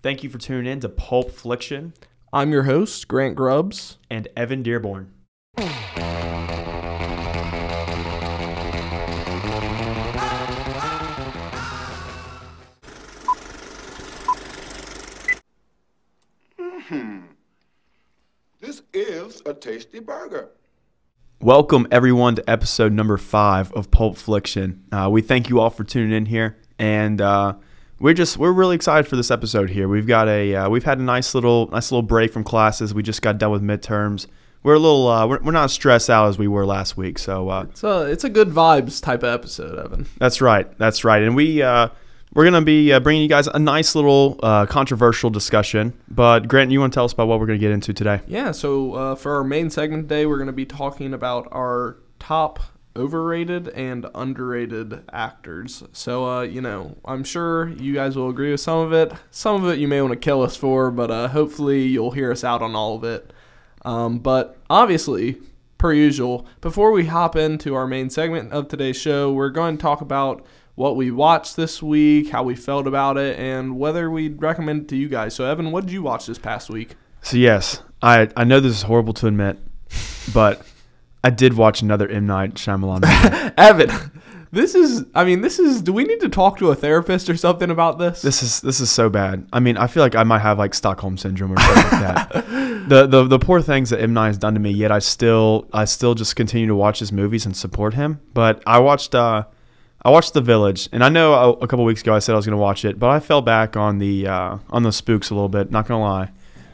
Thank you for tuning in to Pulp Fliction I'm your host, Grant Grubbs. and Evan Dearborn. This is a tasty burger. Welcome everyone to episode number five of Pulp Fliction. Uh, we thank you all for tuning in here, and uh, we're just we're really excited for this episode here. We've got a uh, we've had a nice little nice little break from classes. We just got done with midterms. We're a little uh, we're, we're not stressed out as we were last week. So uh, It's a it's a good vibes type of episode, Evan. That's right. That's right. And we uh, we're gonna be uh, bringing you guys a nice little uh, controversial discussion. But Grant, you want to tell us about what we're gonna get into today? Yeah. So uh, for our main segment today, we're going to be talking about our top overrated and underrated actors. So uh, you know, I'm sure you guys will agree with some of it. Some of it you may want to kill us for, but uh, hopefully you'll hear us out on all of it. Um, but obviously, per usual, before we hop into our main segment of today's show, we're going to talk about what we watched this week, how we felt about it, and whether we'd recommend it to you guys. So, Evan, what did you watch this past week? So yes, I I know this is horrible to admit, but I did watch another M Night Shyamalan. movie. Evan, this is, I mean, this is, do we need to talk to a therapist or something about this? this is this is so bad. I mean, I feel like I might have like Stockholm syndrome or something like that. The, the the poor things that M Night has done to me. Yet I still I still just continue to watch his movies and support him. But I watched uh I watched The Village, and I know a, a couple weeks ago I said I was going to watch it, but I fell back on the uh, on the spooks a little bit. Not gonna lie,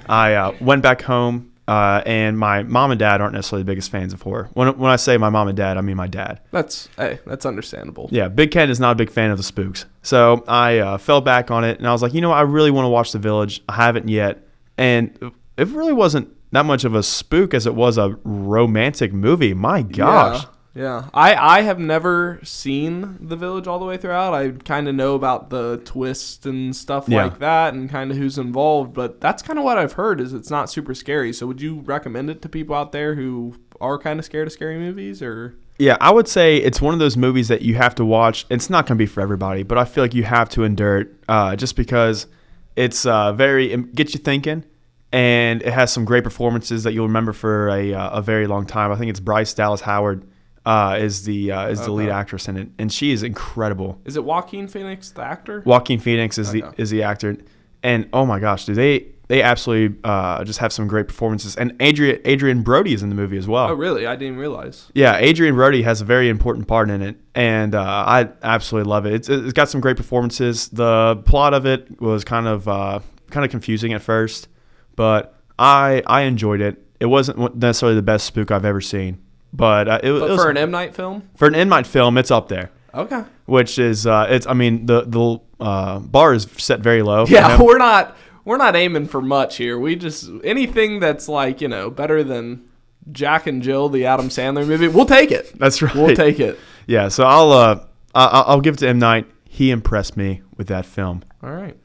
I uh, went back home, uh, and my mom and dad aren't necessarily the biggest fans of horror. When when I say my mom and dad, I mean my dad. That's, hey, that's understandable. Yeah, Big Ken is not a big fan of the spooks, so I uh, fell back on it, and I was like, you know, what? I really want to watch The Village. I haven't yet, and it really wasn't that much of a spook as it was a romantic movie. My gosh. Yeah. Yeah, I, I have never seen The Village all the way throughout. I kind of know about the twist and stuff Yeah. like that, and kind of who's involved. But that's kind of what I've heard is it's not super scary. So would you recommend it to people out there who are kind of scared of scary movies, or Yeah, I would say it's one of those movies that you have to watch. It's not going to be for everybody, but I feel like you have to endure it uh, just because it's uh, very it gets you thinking, and it has some great performances that you'll remember for a, uh, a very long time. I think it's Bryce Dallas Howard uh, is the uh, is the lead actress in it, and she is incredible. is it Joaquin Phoenix, the actor? Joaquin Phoenix is the is the actor, and oh my gosh, do they they absolutely uh, just have some great performances. And Adrian Adrien Brody is in the movie as well. Oh, really? I didn't realize. Yeah, Adrien Brody has a very important part in it, and uh, I absolutely love it. It's, it's got some great performances. The plot of it was kind of uh, kind of confusing at first, but I I enjoyed it. It wasn't necessarily the best spook I've ever seen, but uh, it, But it was for an M Night film, for an M Night film, it's up there. okay. Which is uh, it's I mean the the uh, bar is set very low. Yeah, we're not we're not aiming for much here. We just anything that's like you know better than Jack and Jill, the Adam Sandler movie, we'll take it. that's right. We'll take it. yeah, so I'll uh I- I'll, I'll give it to M Night. He impressed me with that film. All right.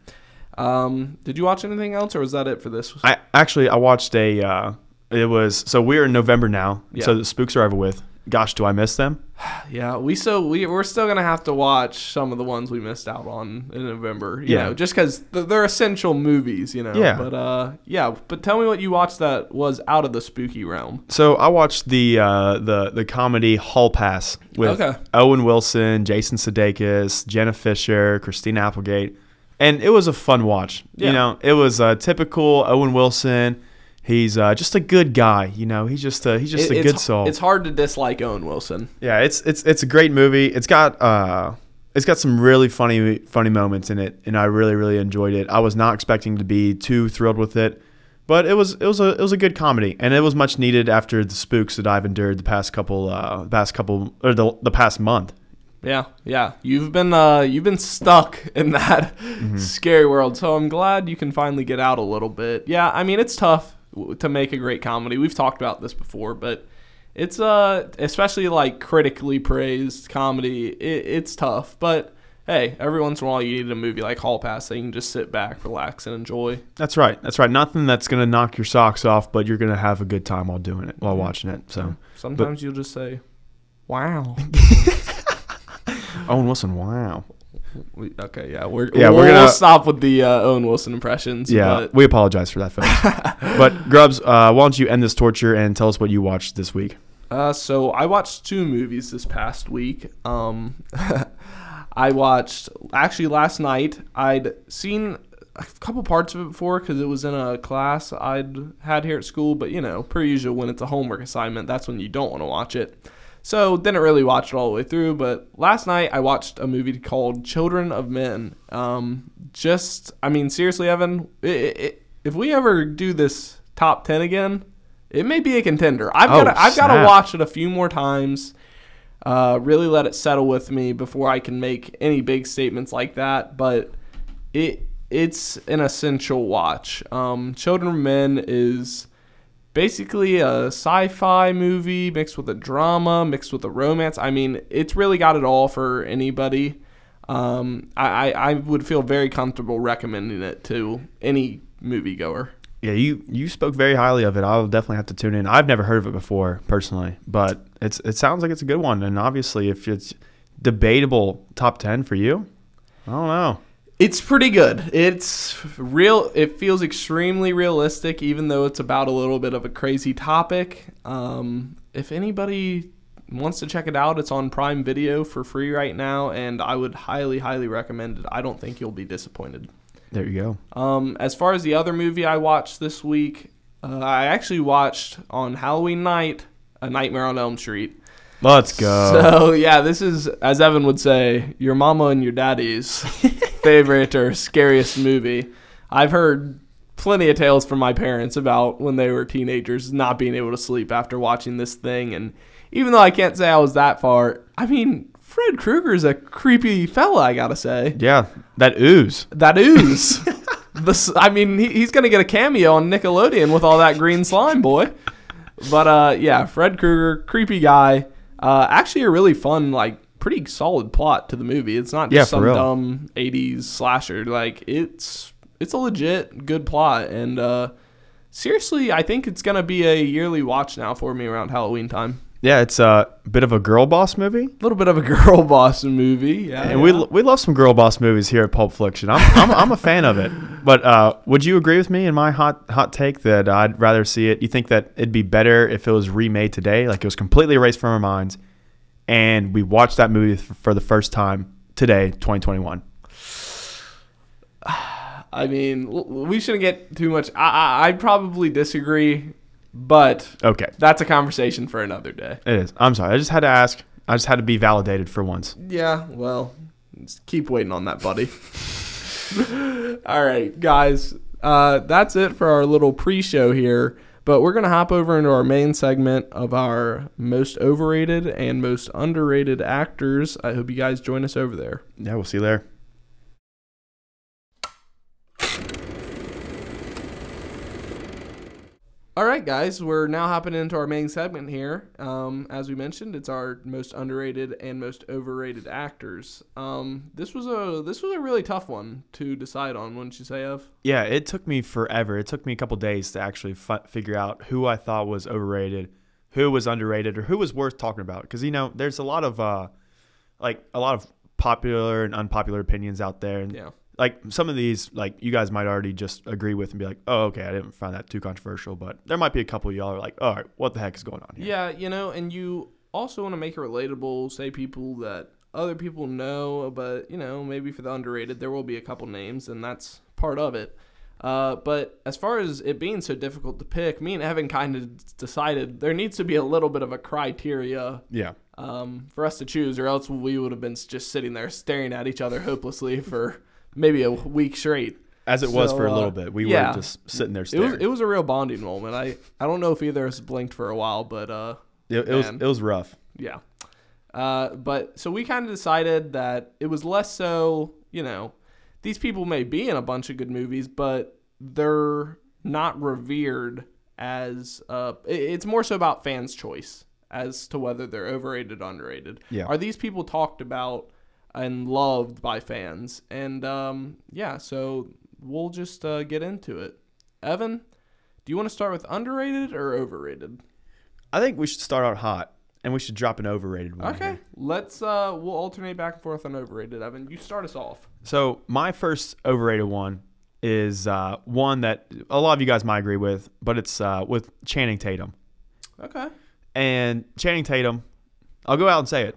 Um, did you watch anything else, or was that it for this? I actually I watched a. Uh, it was so we're in November now, Yeah. so the spooks are over with. Gosh, do I miss them? yeah, we so we we're still gonna have to watch some of the ones we missed out on in November. You Yeah. know, just because they're essential movies. You know. Yeah. But uh, yeah. But tell me what you watched that was out of the spooky realm. So I watched the uh, the the comedy Hall Pass with Okay. Owen Wilson, Jason Sudeikis, Jenna Fischer, Christina Applegate, and it was a fun watch. Yeah. You know, it was a typical Owen Wilson. He's uh, just a good guy. You know, he's just a, he's just It- a good soul. It's hard to dislike Owen Wilson. Yeah, it's it's it's a great movie. It's got uh it's got some really funny funny moments in it and I really really enjoyed it. I was not expecting to be too thrilled with it, but it was it was a it was a good comedy and it was much needed after the spooks that I've endured the past couple uh past couple or the the past month. Yeah, yeah. You've been uh you've been stuck in that Mm-hmm. scary world. So I'm glad you can finally get out a little bit. Yeah, I mean it's tough to make a great comedy. We've talked about this before, but it's uh especially like critically praised comedy. It, it's tough, but hey, every once in a while you need a movie like Hall Pass that you can just sit back, relax, and enjoy. That's right. That's right. Nothing that's going to knock your socks off, but you're going to have a good time while doing it, while watching it. So, Sometimes you'll just say, "Wow." Owen Wilson, wow. We, okay, yeah, we're Yeah, yeah, we're we're gonna- we'll stop with the uh, Owen Wilson impressions. Yeah, but we apologize for that, folks. but Grubbs, uh, why don't you end this torture and tell us what you watched this week? Uh, so I watched two movies this past week. Um, I watched actually last night. I'd seen a couple parts of it before because it was in a class I'd had here at school. But you know, per usual, when it's a homework assignment, that's when you don't want to watch it. So didn't really watch it all the way through. But last night I watched a movie called Children of Men. Um, just, I mean, seriously, Evan, i i if we ever do this top ten again, it may be a contender. I've Oh, got to, I've got to watch it a few more times. Uh, really let it settle with me before I can make any big statements like that. But it it's an essential watch. Um, Children of Men is basically a sci-fi movie mixed with a drama, mixed with a romance. I mean, it's really got it all for anybody. Um, I, I, I would feel very comfortable recommending it to any moviegoer. Yeah, you you spoke very highly of it. I'll definitely have to tune in. I've never heard of it before personally, but it's it sounds like it's a good one. And obviously, if it's debatable top ten for you, I don't know. It's pretty good. It's real. It feels extremely realistic, even though it's about a little bit of a crazy topic. Um, if anybody wants to check it out, it's on Prime Video for free right now, and I would highly, highly recommend it. I don't think you'll be disappointed. There you go. Um, as far as the other movie I watched this week, uh, I actually watched on Halloween night A Nightmare on Elm Street. Let's go. So yeah, this is as Evan would say, your mama and your daddy's favorite or scariest movie. I've heard plenty of tales from my parents about when they were teenagers not being able to sleep after watching this thing and even though I can't say I was that far, I mean, Fred Krueger's a creepy fella, I gotta say. yeah, that ooze. That ooze. this, I mean, he, he's gonna get a cameo on Nickelodeon with all that green slime, boy. But uh, yeah, Fred Krueger, creepy guy. Uh, actually, a really fun, like, pretty solid plot to the movie. It's not Yeah, just for some real. dumb '80s slasher. Like, it's it's a legit good plot, and uh, seriously, I think it's gonna be a yearly watch now for me around Halloween time. Yeah, it's a bit of a girl boss movie. A little bit of a girl boss movie, yeah. And yeah. we we love some girl boss movies here at Pulp Fiction. I'm I'm, I'm a fan of it. But uh, would you agree with me in my hot hot take that I'd rather see it? You think that it'd be better if it was remade today, like it was completely erased from our minds, and we watched that movie for the first time today, 2021? I mean, we shouldn't get too much. I, I I'd probably disagree, but Okay, that's a conversation for another day. it is. I'm sorry. I just had to ask. I just had to be validated for once. Yeah, well, keep waiting on that, buddy. All right, guys, uh, that's it for our little pre-show here. But we're gonna hop over into our main segment of our most overrated and most underrated actors. I hope you guys join us over there. Yeah, we'll see you there. All right, guys, we're now hopping into our main segment here. Um, as we mentioned, it's our most underrated and most overrated actors. Um, this was a this was a really tough one to decide on, wouldn't you say, Ev? Yeah, it took me forever. It took me a couple days to actually fi- figure out who I thought was overrated, who was underrated, or who was worth talking about. Because you know, there's a lot of uh, like a lot of popular and unpopular opinions out there, and Yeah. Like some of these, like you guys might already just agree with and be like, oh, okay, I didn't find that too controversial. But there might be a couple of y'all are like, all right, what the heck is going on here? Yeah, you know, and you also want to make it relatable. Say people that other people know, but you know, maybe for the underrated, there will be a couple names, and that's part of it. Uh, but as far as it being so difficult to pick, me and Evan kind of decided there needs to be a little bit of a criteria Yeah. um, for us to choose, or else we would have been just sitting there staring at each other hopelessly for maybe a week straight. As it was for a uh, little bit, we yeah. were just sitting there It staring. was it was a real bonding moment. I I don't know if either of us blinked for a while, but uh, It, it was it was rough. yeah. Uh, but so we kind of decided that it was less so, you know, these people may be in a bunch of good movies, but they're not revered as. Uh, it- it's more so about fans' choice as to whether they're overrated, underrated. Yeah. Are these people talked about and loved by fans? And um, yeah, so we'll just uh, get into it. Evan, do you want to start with underrated or overrated? I think we should start out hot. and we should drop an overrated one. Okay, here. let's uh, we'll alternate back and forth on overrated. Evan, you start us off. So my first overrated one is uh, one that a lot of you guys might agree with, but it's uh, with Channing Tatum. Okay. And Channing Tatum, I'll go out and say it.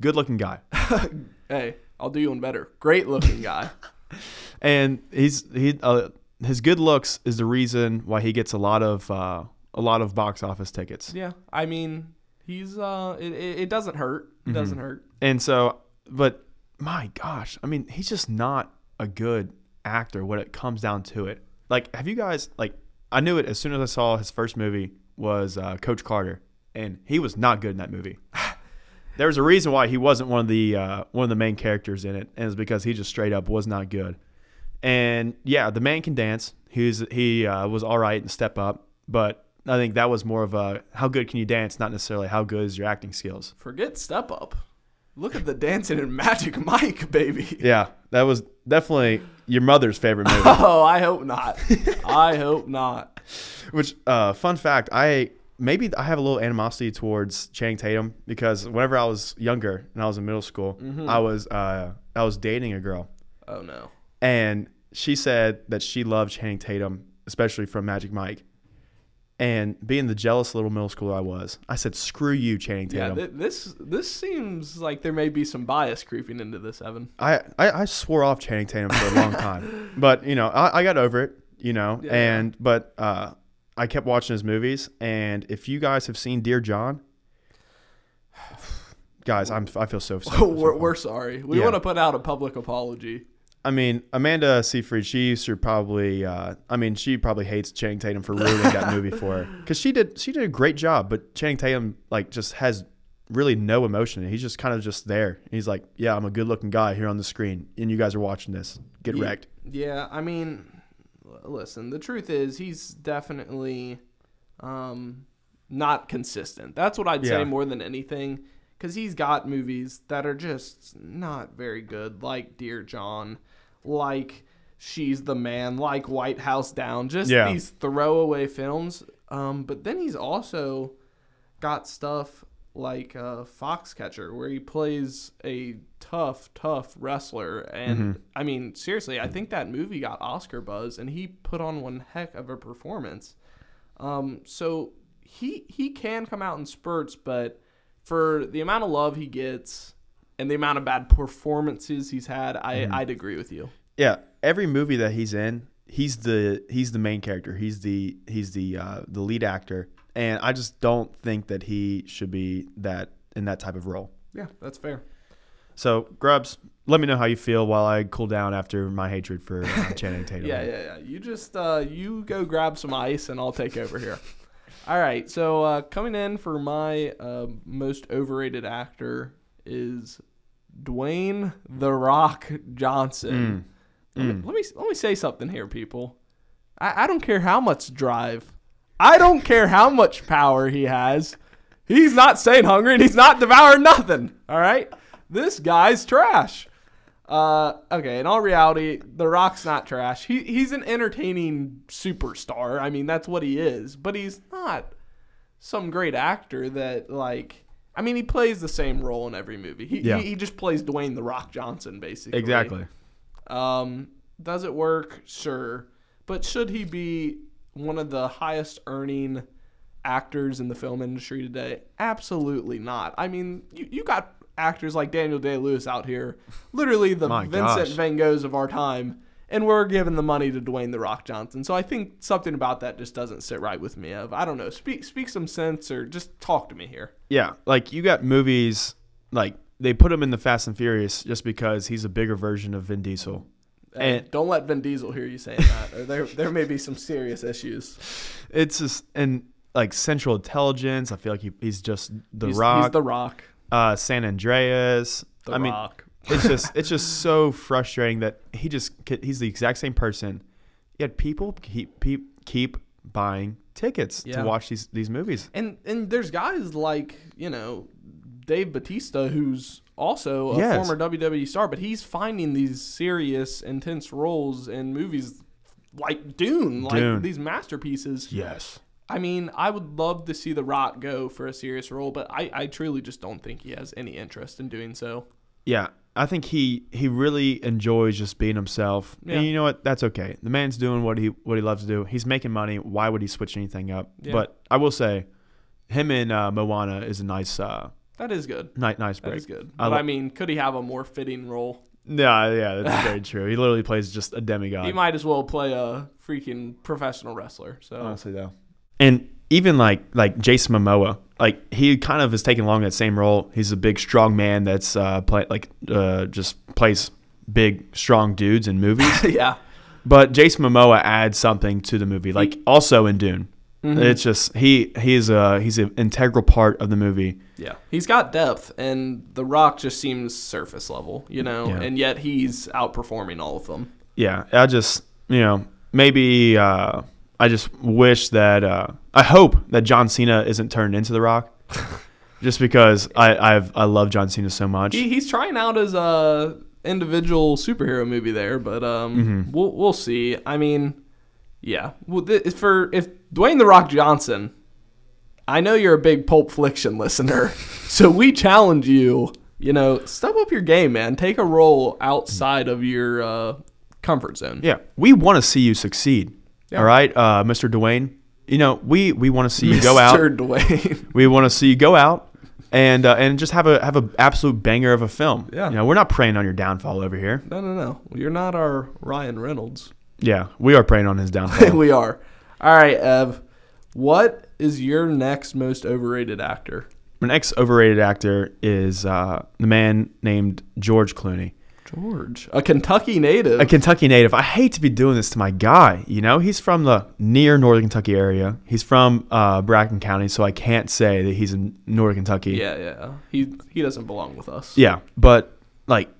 Good looking guy. Hey, I'll do you one better. Great looking guy. and he's he uh, his good looks is the reason why he gets a lot of uh, a lot of box office tickets. yeah, I mean, he's uh, it, it, it doesn't hurt. It doesn't hurt. And so, but my gosh, I mean, he's just not a good actor when it comes down to it. Like, have you guys like? I knew it as soon as I saw his first movie was uh, Coach Carter, and he was not good in that movie. there was a reason why he wasn't one of the uh, one of the main characters in it, and it's because he just straight up was not good. And yeah, the man can dance. He's he uh, was all right and step up, but I think that was more of a how good can you dance, not necessarily how good is your acting skills. Forget step up. Look at the dancing in Magic Mike, baby. Yeah, that was definitely your mother's favorite movie. Oh, I hope not. I hope not. Which, uh, fun fact, I maybe I have a little animosity towards Channing Tatum because whenever I was younger and I was in middle school, I was uh, I was dating a girl, Oh no. and she said that she loved Channing Tatum, especially from Magic Mike. And being the jealous little middle schooler I was, I said, "Screw you, Channing Yeah, Tatum." th- this this seems like there may be some bias creeping into this, Evan. I, I, I swore off Channing Tatum for a long time, but you know I, I got over it. You know, Yeah. and but uh, I kept watching his movies, and if you guys have seen Dear John, guys, I'm I feel so. so we're, we're sorry. We Yeah. want to put out a public apology. I mean, Amanda Seyfried, she used to probably. Uh, I mean, she probably hates Channing Tatum for ruining that movie for her because she did she did a great job, but Channing Tatum like just has really no emotion. He's just kind of just there. He's like, yeah, I'm a good looking guy here on the screen, and you guys are watching this. Get Ye- wrecked. Yeah, I mean, listen, the truth is he's definitely um, not consistent. That's what I'd Yeah. say more than anything because he's got movies that are just not very good, like Dear John, like She's the Man, like White House Down, just Yeah. these throwaway films. Um, but then he's also got stuff like uh, Foxcatcher, where he plays a tough, tough wrestler. And I mean, seriously, I think that movie got Oscar buzz, and he put on one heck of a performance. Um, so he he can come out in spurts, but for the amount of love he gets and the amount of bad performances he's had, I I'd agree with you. Yeah, every movie that he's in, he's the he's the main character. He's the he's the uh, the lead actor, and I just don't think that he should be that in that type of role. Yeah, that's fair. So, Grubbs, let me know how you feel while I cool down after my hatred for uh, Channing Tatum. Yeah, yeah, yeah. You just uh, you go grab some ice, and I'll take over here. All right. So uh, coming in for my uh, most overrated actor is Dwayne the Rock Johnson. Let, me, let me let me say something here, people. I, I don't care how much drive. I don't care how much power he has. He's not staying hungry and he's not devouring nothing. All right. This guy's trash. Uh, okay, in all reality, The Rock's not trash. He he's an entertaining superstar. I mean, that's what he is. But he's not some great actor that like. I mean, he plays the same role in every movie. He Yeah. he, he just plays Dwayne The Rock Johnson, basically. exactly. Um, does it work? Sure. But should he be one of the highest earning actors in the film industry today? Absolutely not. I mean, you, you got actors like Daniel Day Lewis out here, literally the My Vincent gosh. Van Goghs of our time, and we're giving the money to Dwayne the Rock Johnson. So I think something about that just doesn't sit right with me. Of I don't know, speak speak some sense or just talk to me here. Yeah, like you got movies like they put him in the Fast and Furious just because he's a bigger version of Vin Diesel. And And- don't let Vin Diesel hear you saying that, or there there may be some serious issues. It's just and like Central Intelligence. I feel like he, he's just the he's, Rock. He's the Rock. uh, San Andreas. The I mean, it's just it's just so frustrating that he just he's the exact same person, yet people keep keep, keep buying tickets Yeah. to watch these these movies. And and there's guys like you know Dave Bautista who's also a Yes. former WWE star, but he's finding these serious, intense roles in movies like Dune, like Dune. these masterpieces. Yes. I mean, I would love to see The Rock go for a serious role, but I, I truly just don't think he has any interest in doing so. Yeah, I think he he really enjoys just being himself. Yeah. And you know what? That's okay. The man's doing what he what he loves to do. He's making money. Why would he switch anything up? Yeah. But I will say, him and uh, Moana is a nice uh, That is good. nice nice break. is good. I But lo- I mean, could he have a more fitting role? Yeah, yeah, that's very true. He literally plays just a demigod. He might as well play a freaking professional wrestler. So honestly though. And even like like Jason Momoa, like he kind of is taking along that same role. He's a big strong man that's uh play like uh just plays big strong dudes in movies. yeah. but Jason Momoa adds something to the movie. Like also in Dune. Mhm. It's just he he's a he's an integral part of the movie. Yeah, he's got depth, and The Rock just seems surface level, you know, Yeah. and yet he's outperforming all of them. Yeah, I just you know maybe uh, I just wish that uh, I hope that John Cena isn't turned into The Rock, just because I I've I love John Cena so much. He, he's trying out his uh individual superhero movie there, but um, Mm-hmm. we'll we'll see. I mean, yeah, well, th- for if Dwayne the Rock Johnson, I know you're a big Pulp Fiction listener, so we challenge you. You know, step up your game, man. Take a role outside of your uh, comfort zone. yeah, we want to see you succeed. Yeah. All right, uh, Mr. Dwayne. You know we we want to see you go out. Mr. Dwayne. We want to see you go out and uh, and just have a have a absolute banger of a film. Yeah. You know, we're not preying on your downfall over here. no, no, no. You're not our Ryan Reynolds. Yeah, we are preying on his downfall. we are. All right, Ev. What is your next most overrated actor? My next overrated actor is uh, the man named George Clooney, George, a Kentucky native. a Kentucky native. I hate to be doing this to my guy. You know, he's from the near Northern Kentucky area. He's from uh, Bracken County, so I can't say that he's in Northern Kentucky. yeah, yeah. He he doesn't belong with us. Yeah, but like,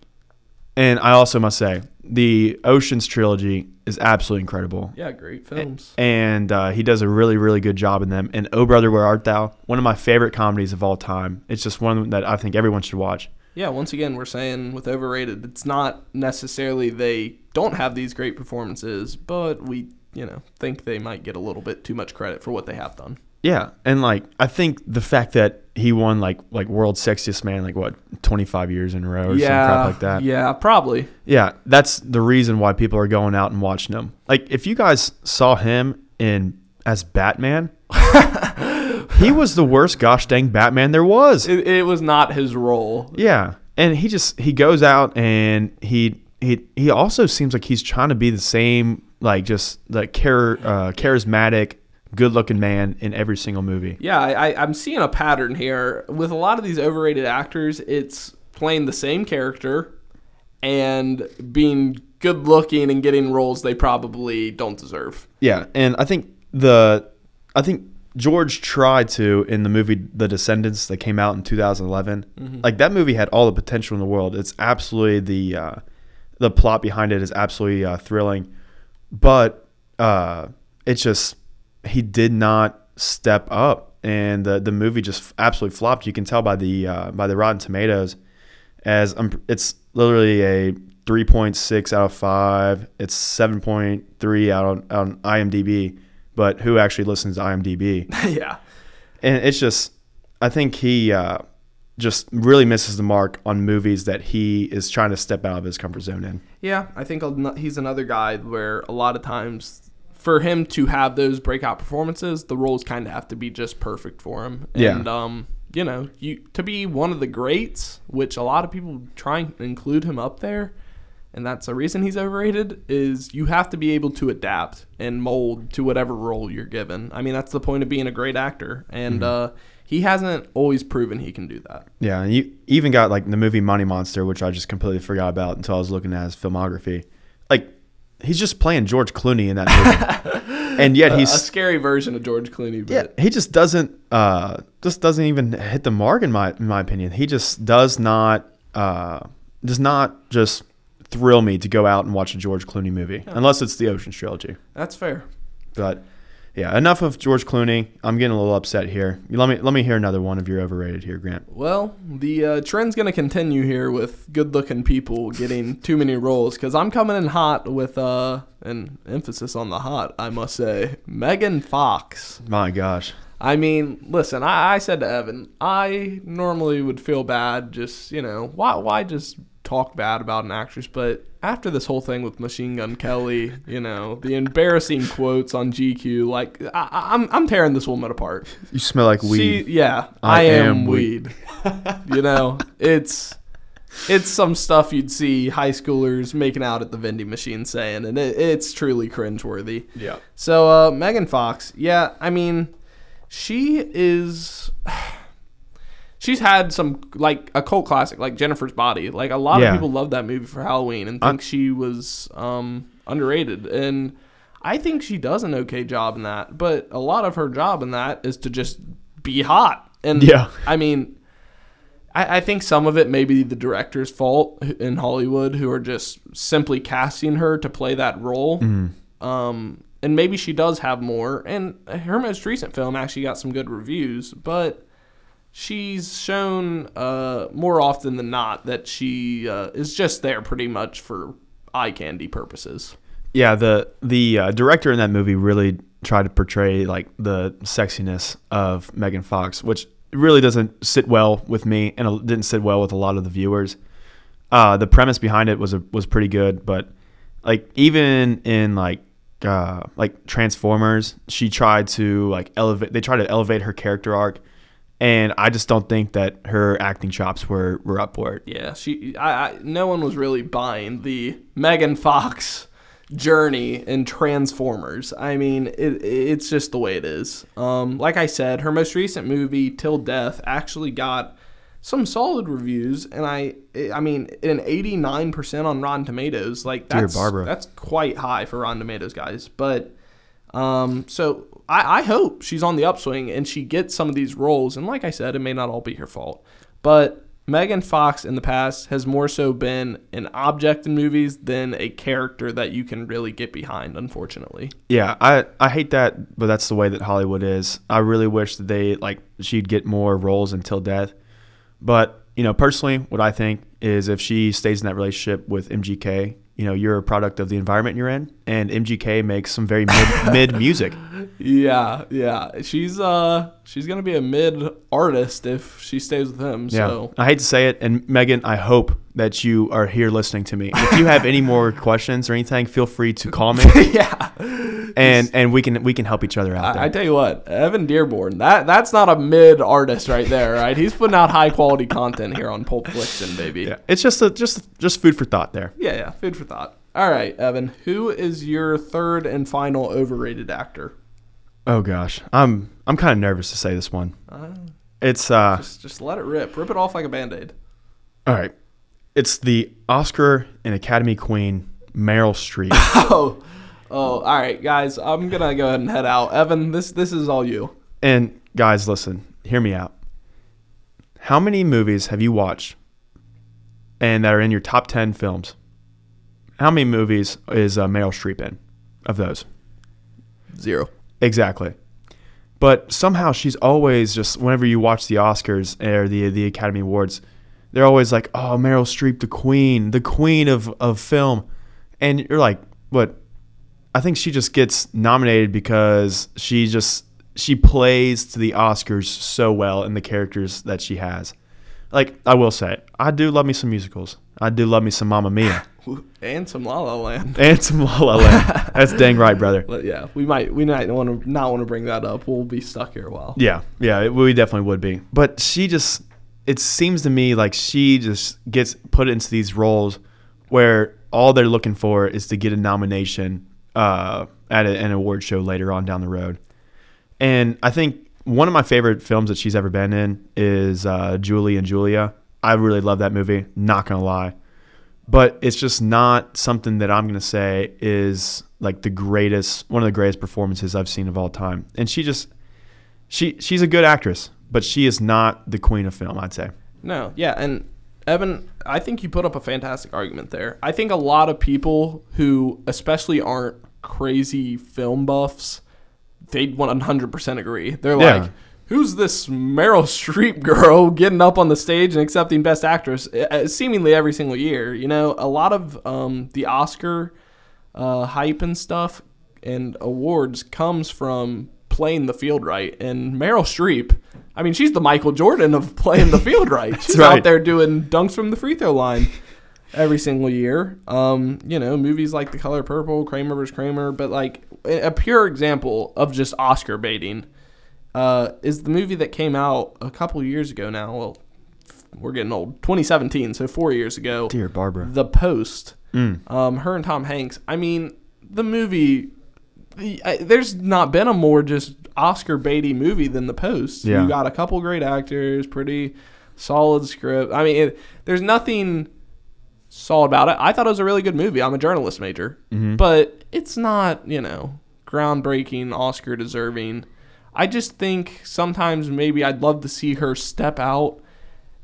and I also must say the Ocean's trilogy is absolutely incredible. Yeah, great films. and uh, he does a really, really good job in them. And Oh Brother, Where Art Thou? One of my favorite comedies of all time. It's just one that I think everyone should watch. Yeah, once again, we're saying with overrated, it's not necessarily they don't have these great performances, but we, you know, think they might get a little bit too much credit for what they have done. Yeah, and like I think the fact that he won like like world's sexiest man like what twenty five years in a row or some crap like that. Yeah, probably. Yeah, that's the reason why people are going out and watching him. Like if you guys saw him in as Batman, he was the worst gosh dang Batman there was. It, it was not his role. Yeah, and he just he goes out and he he he also seems like he's trying to be the same like just like char, uh, charismatic, good looking man in every single movie. Yeah, I, I, I'm seeing a pattern here with a lot of these overrated actors. It's playing the same character and being good looking and getting roles they probably don't deserve. Yeah, and I think the I think George tried to in the movie The Descendants that came out in 2011. Like that movie had all the potential in the world. It's absolutely the uh, the plot behind it is absolutely uh, thrilling, but uh, it's just he did not step up, and the the movie just absolutely flopped. You can tell by the uh, by the Rotten Tomatoes, as um, it's literally a 3.6 out of five. It's 7.3 out on, on IMDb, but who actually listens to IMDb? yeah. and it's just I think he uh, just really misses the mark on movies that he is trying to step out of his comfort zone in. Yeah, I think he's another guy where a lot of times for him to have those breakout performances, the roles kind of have to be just perfect for him. Yeah. And um, you know, you to be one of the greats, which a lot of people try and include him up there, and that's a reason he's overrated is you have to be able to adapt and mold to whatever role you're given. I mean, that's the point of being a great actor, and uh, he hasn't always proven he can do that. Yeah, and you even got like the movie Money Monster, which I just completely forgot about until I was looking at his filmography. He's just playing George Clooney in that movie, and yet he's a scary version of George Clooney, yeah he just doesn't uh just doesn't even hit the mark in my in my opinion. He just does not uh does not just thrill me to go out and watch a George Clooney movie unless it's the Ocean's trilogy. that's fair. But Yeah, enough of George Clooney. I'm getting a little upset here. Let me let me hear another one of your overrated here, Grant. Well, the uh, trend's going to continue here with good-looking people getting too many roles because I'm coming in hot with uh, an emphasis on the hot, I must say, Megan Fox. My gosh. I mean, listen, I, I said to Evan, I normally would feel bad, just you know, why why just talk bad about an actress, but after this whole thing with Machine Gun Kelly, you know, the embarrassing quotes on GQ, like I, I'm I'm tearing this woman apart. You smell like weed. She, yeah, I I, am am weed. you know, it's it's some stuff you'd see high schoolers making out at the vending machine saying, and it, it's truly cringeworthy. yeah. So uh, Megan Fox, yeah, I mean, she is. She's had some like a cult classic, like Jennifer's Body. Like a lot Yeah. of people love that movie for Halloween and I- think she was um, underrated, and I think she does an okay job in that. But a lot of her job in that is to just be hot, and Yeah. I mean, I, I think some of it may be the director's fault in Hollywood, who are just simply casting her to play that role. Um, and maybe she does have more. And her most recent film actually got some good reviews, but she's shown uh, more often than not that she uh, is just there pretty much for eye candy purposes. Yeah, the the uh, director in that movie really tried to portray like the sexiness of Megan Fox, which really doesn't sit well with me, and it didn't sit well with a lot of the viewers. Uh, the premise behind it was a, was pretty good, but like even in like uh, like Transformers, she tried to like elevate. They tried to elevate her character arc, and I just don't think that her acting chops were were up for it. Yeah, she. I, I. No one was really buying the Megan Fox journey in Transformers. I mean, it, it's just the way it is. Um, like I said, her most recent movie, Till Death, actually got some solid reviews, and I. I mean, an eighty-nine percent on Rotten Tomatoes. Like Dear that's Barbara. that's quite high for Rotten Tomatoes, guys. But um, so I, I hope she's on the upswing and she gets some of these roles. And like I said, it may not all be her fault, but Megan Fox in the past has more so been an object in movies than a character that you can really get behind. Unfortunately, Yeah, I I hate that, but that's the way that Hollywood is. I really wish that they like she'd get more roles until death. But you know, personally, what I think is if she stays in that relationship with MGK, you know, you're a product of the environment you're in, and MGK makes some very mid mid music. yeah, yeah, she's uh she's gonna be a mid artist if she stays with him. Yeah, So I hate to say it, and Megan, I hope that you are here listening to me. If you have any more questions or anything, feel free to me, yeah, and and we can we can help each other out. There. I, I tell you what, Evan Dearborn, that that's not a mid artist right there, right? He's putting out high quality content here on Pulp Fiction, baby. yeah, it's just a just just food for thought there. yeah, yeah. Food for thought. All right, Evan, who is your third and final overrated actor? Oh gosh, I'm I'm kind of nervous to say this one. It's uh Just just let it rip. Rip it off like a band-aid. all right. It's the Oscar and Academy Queen Meryl Streep. Oh. Oh, all right, guys. I'm gonna go ahead and head out. Evan, this this is all you. and guys, listen, hear me out. How many movies have you watched and that are in your top 10 films? How many movies is uh, Meryl Streep in of those? Zero. Exactly. But somehow she's always just whenever you watch the Oscars or the the Academy Awards, they're always like, "Oh, Meryl Streep, the queen, the queen of of film," and you're like, "What?" I think she just gets nominated because she just she plays to the Oscars so well in the characters that she has. Like I will say, I do love me some musicals. I do love me some Mamma Mia And some La La Land. and some La La Land. That's dang right, brother. But yeah, we might we might want to not want to bring that up. We'll be stuck here a while. Yeah, yeah, it, we definitely would be. But she just, it seems to me like she just gets put into these roles where all they're looking for is to get a nomination uh, at a, an award show later on down the road. And I think one of my favorite films that she's ever been in is uh, Julie and Julia. I really love that movie, not gonna lie. But it's just not something that I'm gonna say is like the greatest, one of the greatest performances I've seen of all time. And she just, she she's a good actress, but she is not the queen of film. I'd say. No, yeah, and Evan, I think you put up a fantastic argument there. I think a lot of people who, especially aren't crazy film buffs, they 100% agree. They're Yeah. like, who's this Meryl Streep girl getting up on the stage and accepting Best Actress uh, seemingly every single year? You know, a lot of um, the Oscar uh, hype and stuff and awards comes from playing the field right. And Meryl Streep, I mean, she's the Michael Jordan of playing the field right. She's right. out there doing dunks from the free throw line every single year. Um, you know, movies like The Color Purple, Kramer vs. Kramer, but like a pure example of just Oscar baiting uh, is the movie that came out a couple years ago now. Well, we're getting old. 2017, so four years ago. Dear Barbara. The Post. Mm. Um, her and Tom Hanks. I mean, the movie. The, I, there's not been a more just Oscar baity movie than The Post. Yeah. You got a couple great actors, pretty solid script. I mean, it, there's nothing solid about it. I thought it was a really good movie. I'm a journalist major, but it's not, you know, groundbreaking, Oscar deserving. I just think sometimes maybe I'd love to see her step out,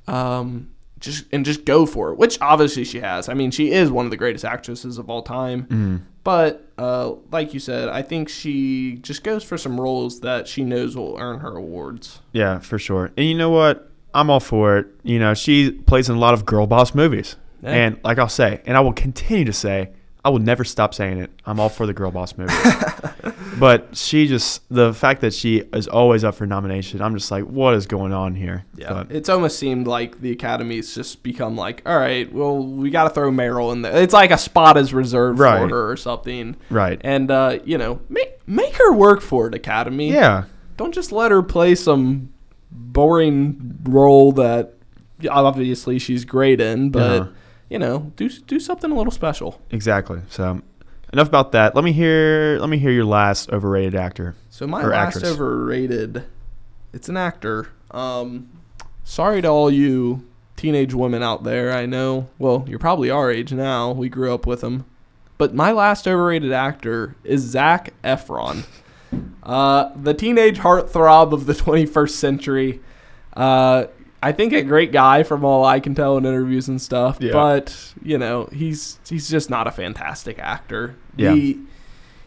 um, just and just go for it. Which obviously she has. I mean, she is one of the greatest actresses of all time. But uh, like you said, I think she just goes for some roles that she knows will earn her awards. Yeah, for sure. And you know what? I'm all for it. You know, she plays in a lot of girl boss movies. Yeah. And like I'll say, and I will continue to say, I will never stop saying it. I'm all for the girl boss movie. but she just the fact that she is always up for nomination, I'm just like, what is going on here? Yeah, But, it's almost seemed like the Academy's just become like, all right, well, we got to throw Meryl in there. It's like a spot is reserved Right. for her or something. right. And uh, you know, make make her work for it, Academy. yeah. Don't just let her play some boring role that obviously she's great in, but Uh-huh. You know, do do something a little special. Exactly. So enough about that. Let me hear let me hear your last overrated actor. So my last actress. overrated, it's an actor. Um, sorry to all you teenage women out there. I know. Well, you're probably our age now. We grew up with him. But my last overrated actor is Zac Efron, uh, the teenage heartthrob of the 21st century. Uh, I think a great guy from all I can tell in interviews and stuff. Yeah. But you know, he's he's just not a fantastic actor. Yeah. He,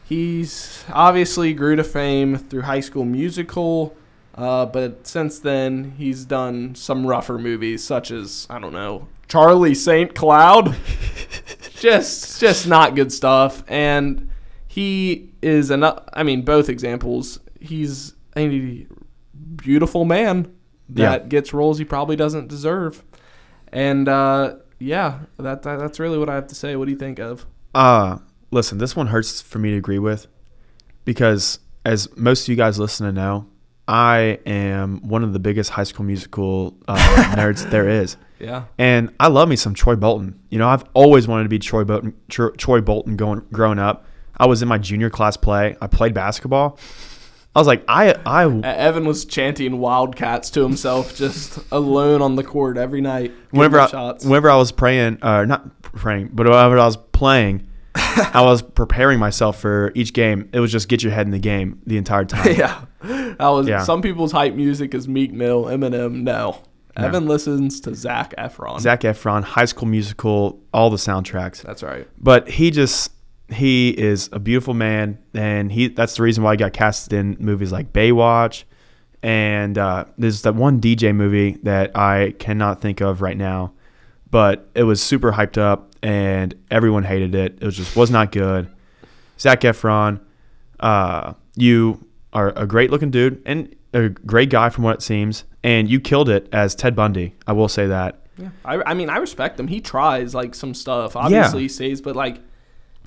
He's obviously grew to fame through High School Musical, uh, but since then he's done some rougher movies such as I don't know Charlie Saint Cloud, just just not good stuff. And he is an I mean both examples. He's a beautiful man that Yeah. gets roles he probably doesn't deserve, and uh, yeah, that, that that's really what I have to say. What do you think of? Uh listen, this one hurts for me to agree with because as most of you guys listen to know, I am one of the biggest high school musical uh, nerds there is. Yeah. And I love me some Troy Bolton. You know, I've always wanted to be Troy Bolton. Troy Bolton going growing up. I was in my junior class play. I played basketball. I was like, I, I, Evan was chanting Wildcats to himself, just alone on the court every night. whenever I, shots. whenever I was praying, uh, not praying, but whenever I was playing, I was preparing myself for each game. It was just get your head in the game the entire time. yeah, that was Yeah. some people's hype music is Meek Mill, Eminem. No, No. Evan listens to Zac Efron. Zac Efron, High School Musical, all the soundtracks. That's right. But he just he is a beautiful man, and he that's the reason why he got casted in movies like Baywatch, and uh, there's that one DJ movie that I cannot think of right now, but it was super hyped up, and everyone hated it. It was just was not good. Zac Efron, uh, you are a great looking dude and a great guy from what it seems, and you killed it as Ted Bundy. I will say that. Yeah, I, I mean, I respect him. He tries like some stuff. Obviously, he says, but like,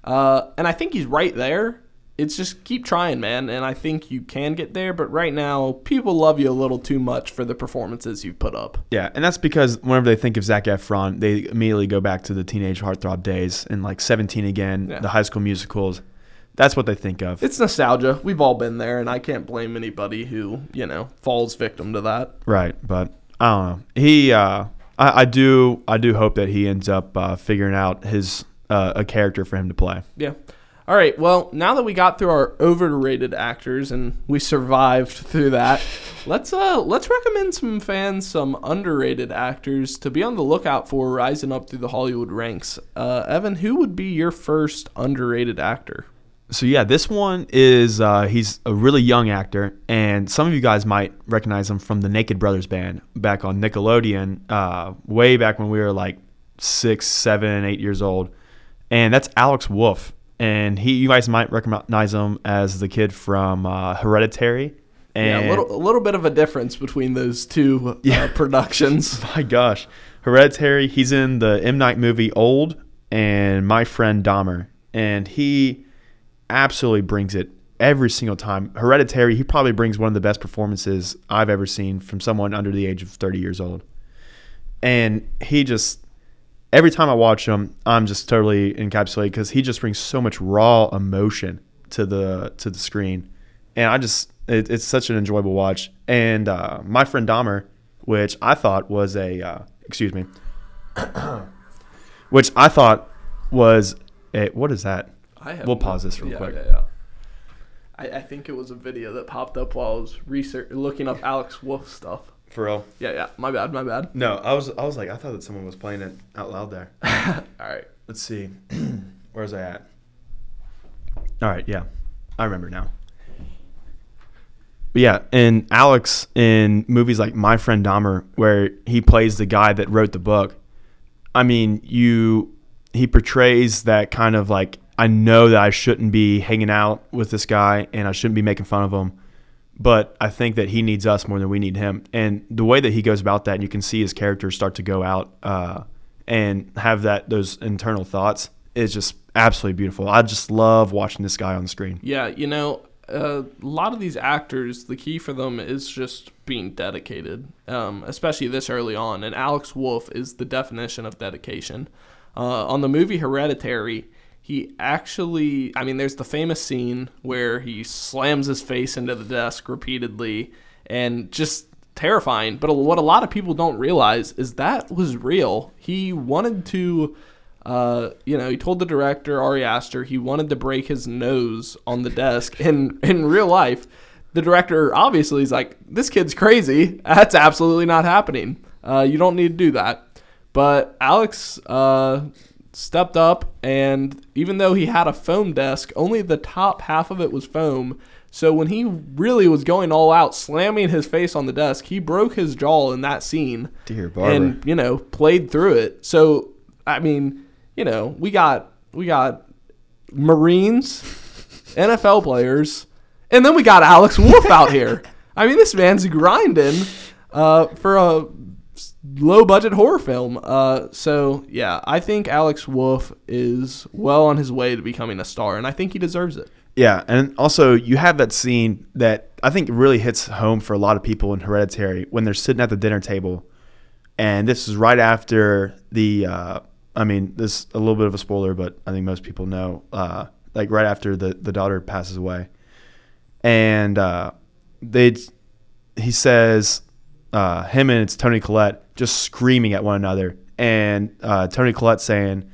uh, and I think he's right there. It's just keep trying, man, and I think you can get there. But right now, people love you a little too much for the performances you've put up. Yeah, and that's because whenever they think of Zac Efron, they immediately go back to the teenage heartthrob days and like 17 again, Yeah. the high school musicals. That's what they think of. It's nostalgia. We've all been there, and I can't blame anybody who you know falls victim to that. right, but I don't know. He, uh, I, I do, I do hope that he ends up uh, figuring out his uh, a character for him to play. Yeah. All right. Well, now that we got through our overrated actors and we survived through that, let's uh let's recommend some fans some underrated actors to be on the lookout for rising up through the Hollywood ranks. Uh, Evan, who would be your first underrated actor? So yeah, this one is uh, he's a really young actor, and some of you guys might recognize him from the Naked Brothers band back on Nickelodeon, uh, way back when we were like six, seven, eight years old, and that's Alex Wolff. and he you guys might recognize him as the kid from uh, Hereditary. And yeah, a little, a little bit of a difference between those two uh, Yeah. productions. my gosh, Hereditary. He's in the M Night movie Old and My Friend Dahmer, and he absolutely brings it every single time. Hereditary. He probably brings one of the best performances I've ever seen from someone under the age of thirty years old, and he just. Every time I watch him, I'm just totally encapsulated because he just brings so much raw emotion to the to the screen, and I just it, it's such an enjoyable watch. And uh, my friend Dahmer, which I thought was a uh, excuse me, which I thought was a what is that? I have We'll pause this real yeah, quick. Yeah, yeah. I, I think it was a video that popped up while I was research looking up Alex Wolff stuff. For real? Yeah, yeah. My bad, my bad. No, I was I was like I thought that someone was playing it out loud there. All right. Let's see, where's I at? All right, yeah, I remember now. But yeah, and Alex in movies like My Friend Dahmer, where he plays the guy that wrote the book. I mean, you he portrays that kind of like I know that I shouldn't be hanging out with this guy and I shouldn't be making fun of him, but I think that he needs us more than we need him. And the way that he goes about that, you can see his character start to go out uh, and have that those internal thoughts is just absolutely beautiful. I just love watching this guy on the screen. Yeah, you know, uh, a lot of these actors, the key for them is just being dedicated, um, especially this early on. And Alex Wolff is the definition of dedication. Uh, on the movie Hereditary, he actually, I mean, there's the famous scene where he slams his face into the desk repeatedly and just terrifying. But what a lot of people don't realize is that was real. He wanted to uh, you know, he told the director Ari Aster he wanted to break his nose on the desk. and in real life, the director obviously is like, "This kid's crazy. That's absolutely not happening. Uh, you don't need to do that." But Alex uh, stepped up, and even though he had a foam desk, only the top half of it was foam. So when he really was going all out, slamming his face on the desk, he broke his jaw in that scene Dear Barbara. and you know played through it. So I mean, you know, we got we got Marines, NFL players, and then we got Alex Wolff out here. I mean, this man's grinding uh, for a low budget horror film. Uh, so yeah, I think Alex Wolff is well on his way to becoming a star, and I think he deserves it. Yeah, and also you have that scene that I think really hits home for a lot of people in Hereditary when they're sitting at the dinner table, and this is right after the. Uh, I mean, this is a little bit of a spoiler, but I think most people know. Uh, like right after the the daughter passes away, and uh, they, he says, uh, him and it's Toni Collette just screaming at one another, and uh, Toni Collette saying,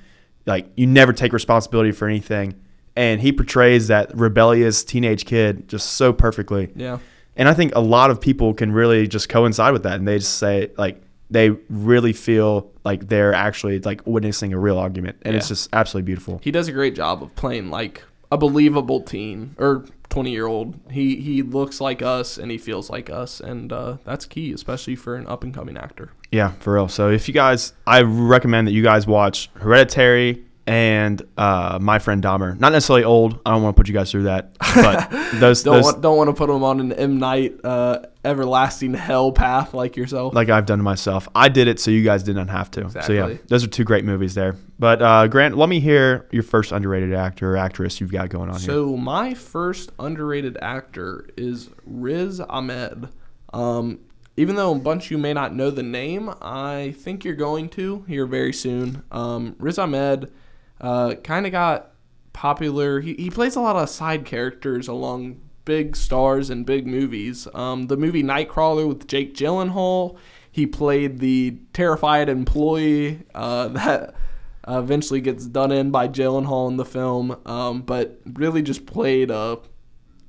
like, you never take responsibility for anything and he portrays that rebellious teenage kid just so perfectly. Yeah. And I think a lot of people can really just coincide with that, and they just say like they really feel like they're actually like witnessing a real argument, and it's just absolutely beautiful. He does a great job of playing like a believable teen or 20 year old. He he looks like us and he feels like us, and uh, that's key, especially for an up and coming actor. Yeah, for real. So if you guys, I recommend that you guys watch Hereditary and uh, My Friend Dahmer. Not necessarily old. I don't want to put you guys through that, but those, Don't those want, don't want to put him on an M Night uh, everlasting hell path like yourself. like I've done to myself. I did it so you guys did not have to. So yeah, those are two great movies there. But uh, Grant, let me hear your first underrated actor or actress you've got going on here. So my first underrated actor is Riz Ahmed. Um, even though a bunch of you may not know the name, I think you're going to here very soon. Um, Riz Ahmed uh, kind of got popular. He, he plays a lot of side characters along big stars and big movies. Um, the movie Nightcrawler with Jake Gyllenhaal, he played the terrified employee uh, that eventually gets done in by Gyllenhaal in the film, um, but really just played a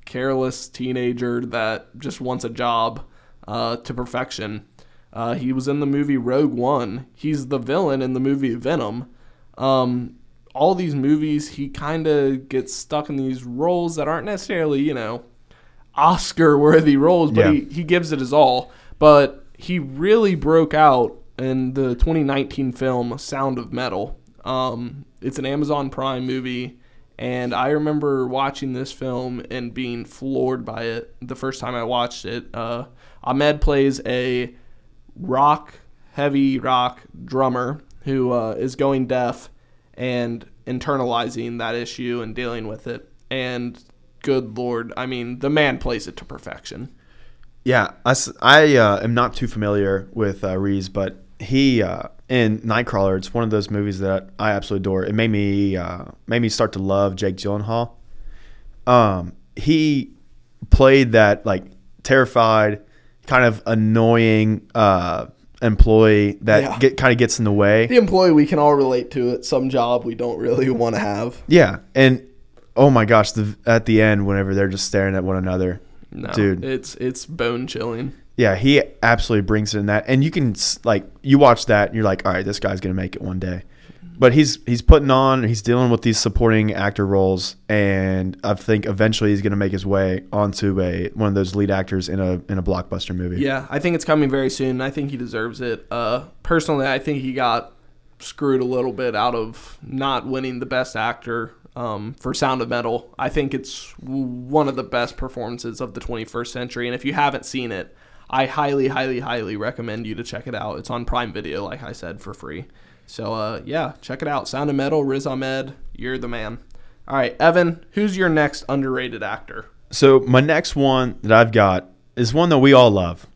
careless teenager that just wants a job uh, to perfection. Uh, he was in the movie Rogue One. He's the villain in the movie Venom. Um, all these movies, he kind of gets stuck in these roles that aren't necessarily, you know, Oscar worthy roles, but Yeah. he, he gives it his all. But he really broke out in the 2019 film Sound of Metal. Um, it's an Amazon Prime movie, and I remember watching this film and being floored by it the first time I watched it. Uh, Ahmed plays a rock, heavy rock drummer who uh, is going deaf and internalizing that issue and dealing with it. And good lord, I mean, the man plays it to perfection. Yeah, I uh, am not too familiar with uh, Reese, but he uh, in Nightcrawler, it's one of those movies that I absolutely adore. It made me uh, made me start to love Jake Gyllenhaal. Um, he played that like terrified, kind of annoying uh, employee that Yeah. get, kind of gets in the way. The employee we can all relate to at some job we don't really want to have. Yeah, and oh my gosh, the, at the end, whenever they're just staring at one another, No, Dude. it's it's bone chilling. yeah, he absolutely brings it in that, and you can like you watch that, and you're like, all right, this guy's gonna make it one day. But he's he's putting on, he's dealing with these supporting actor roles, and I think eventually he's gonna make his way onto a one of those lead actors in a in a blockbuster movie. Yeah, I think it's coming very soon. I think he deserves it. Uh, personally, I think he got screwed a little bit out of not winning the best actor um, for Sound of Metal. I think it's one of the best performances of the 21st century. And if you haven't seen it, I highly, highly, highly recommend you to check it out. It's on Prime Video, like I said, for free. So uh, yeah, check it out. Sound of Metal, Riz Ahmed, you're the man. All right, Evan, who's your next underrated actor? So my next one that I've got is one that we all love,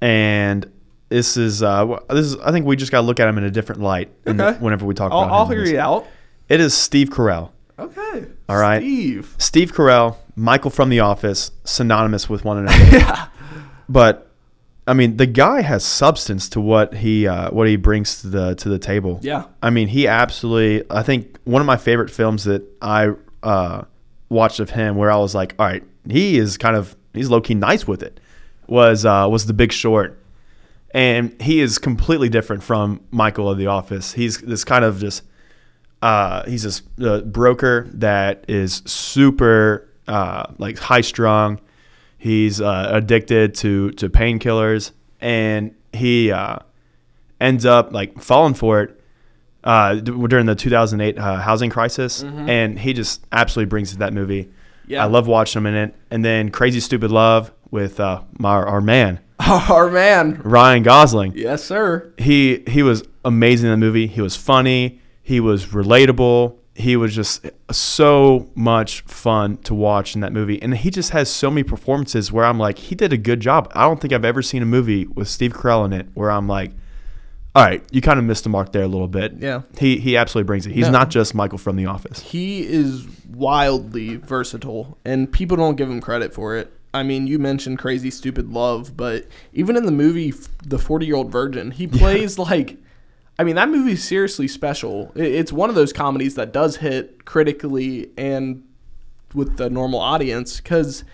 and this is uh, this is I think we just got to look at him in a different light in the- Okay. whenever we talk I'll, about I'll hear you out. It is Steve Carell. Okay. All right. Steve. Steve Carell, Michael from The Office, synonymous with one another. Yeah. but I mean, the guy has substance to what he uh, what he brings to the to the table. Yeah. I mean, he absolutely. I think one of my favorite films that I uh, watched of him, where I was like, all right, he is kind of he's low key nice with it, was uh, was The Big Short, and he is completely different from Michael of The Office. He's this kind of just uh, he's this uh, broker that is super uh, like high strung. He's uh, addicted to to painkillers, and he uh, ends up like falling for it uh, d- during the 2008 uh, housing crisis, and he just absolutely brings to that movie. Yeah. I love watching him in it. And then Crazy Stupid Love with uh, my, our man Our man. Ryan Gosling Yes, sir. he he was amazing in the movie. He was funny. He was relatable. He was just so much fun to watch in that movie. And he just has so many performances where I'm like, he did a good job. I don't think I've ever seen a movie with Steve Carell in it where I'm like, all right, you kind of missed the mark there a little bit. Yeah. He he absolutely brings it. He's No. not just Michael from The Office. He is wildly versatile, and people don't give him credit for it. I mean, you mentioned Crazy Stupid Love, but even in the movie The 40 Year Old Virgin, he plays like. I mean, that movie is seriously special. It's one of those comedies that does hit critically and with the normal audience because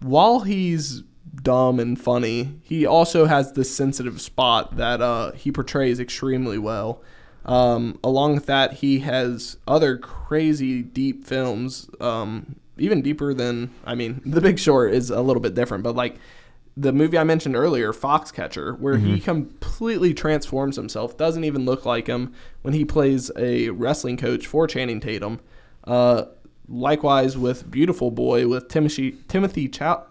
while he's dumb and funny, he also has this sensitive spot that uh, he portrays extremely well. Um, along with that, he has other crazy deep films, um, even deeper than I mean, The Big Short is a little bit different, but like the movie I mentioned earlier, Foxcatcher, where he completely transforms himself, doesn't even look like him when he plays a wrestling coach for Channing Tatum. Uh, likewise with Beautiful Boy with Timothy Timothy Chow,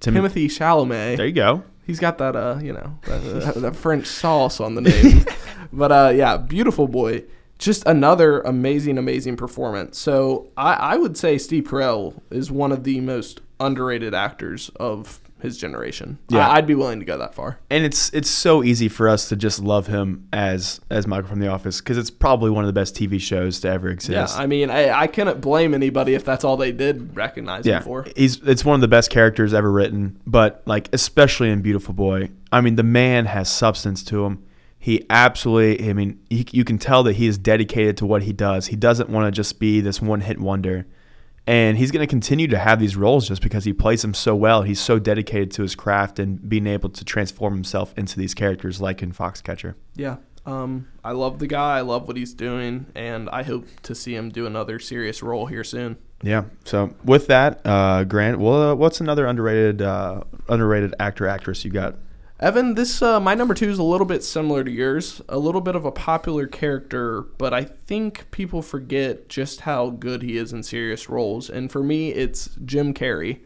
Tim- Timothy Chalamet. There you go. He's got that, uh, you know, that, that French sauce on the name. but uh, yeah, beautiful boy. Just another amazing, amazing performance. So I, I would say Steve Carell is one of the most underrated actors of his generation. Yeah. I, I'd be willing to go that far. And it's it's so easy for us to just love him as as Michael from The Office because it's probably one of the best TV shows to ever exist. Yeah, I mean, I, I couldn't blame anybody if that's all they did recognize yeah, him for. he's it's one of the best characters ever written. But like especially in Beautiful Boy, I mean the man has substance to him. He absolutely, I mean, he, you can tell that he is dedicated to what he does. He doesn't want to just be this one hit wonder, and he's going to continue to have these roles just because he plays them so well. He's so dedicated to his craft and being able to transform himself into these characters, like in Foxcatcher. Yeah, Um, I love the guy. I love what he's doing, and I hope to see him do another serious role here soon. Yeah. So with that, uh, Grant, well, uh, what's another underrated uh, underrated actor actress you got? Evan, this uh, my number two is a little bit similar to yours. A little bit of a popular character, but I think people forget just how good he is in serious roles. And for me, it's Jim Carrey.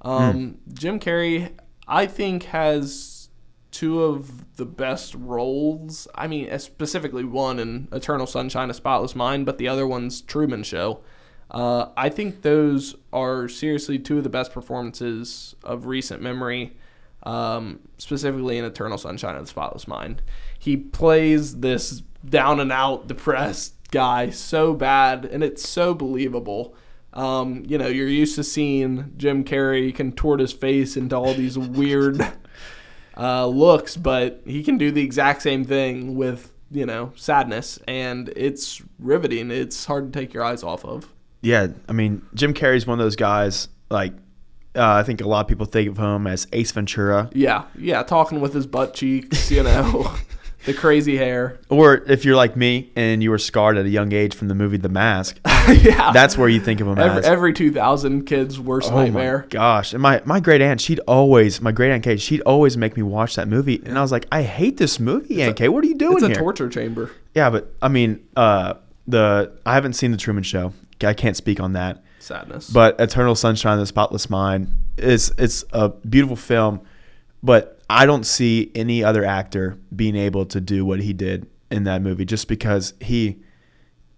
Um, Jim Carrey, I think, has two of the best roles. I mean, specifically one in Eternal Sunshine of Spotless Mind, but the other one's Truman Show. Uh, I think those are seriously two of the best performances of recent memory um, specifically in Eternal Sunshine of the Spotless Mind. He plays this down and out, depressed guy so bad, and it's so believable. Um, you know, you're used to seeing Jim Carrey contort his face into all these weird uh, looks, but he can do the exact same thing with, you know, sadness, and it's riveting. It's hard to take your eyes off of. Yeah, I mean, Jim Carrey's one of those guys. Like, uh, I think a lot of people think of him as Ace Ventura, Yeah, yeah, talking with his butt cheeks, you know, the crazy hair. or if you're like me and you were scarred at a young age from the movie The Mask, yeah. that's where you think of him Every, as. every 2000 kid's worst Oh my nightmare. gosh! And my my great aunt, she'd always my great aunt Kate, she'd always make me watch that movie, and I was like, I hate this movie, Aunt Kate. What are you doing It's a here? torture chamber. yeah, but I mean, uh, the I haven't seen the Truman Show. I can't speak on that. Sadness. But Eternal Sunshine of the Spotless Mind is it's a beautiful film, but I don't see any other actor being able to do what he did in that movie just because he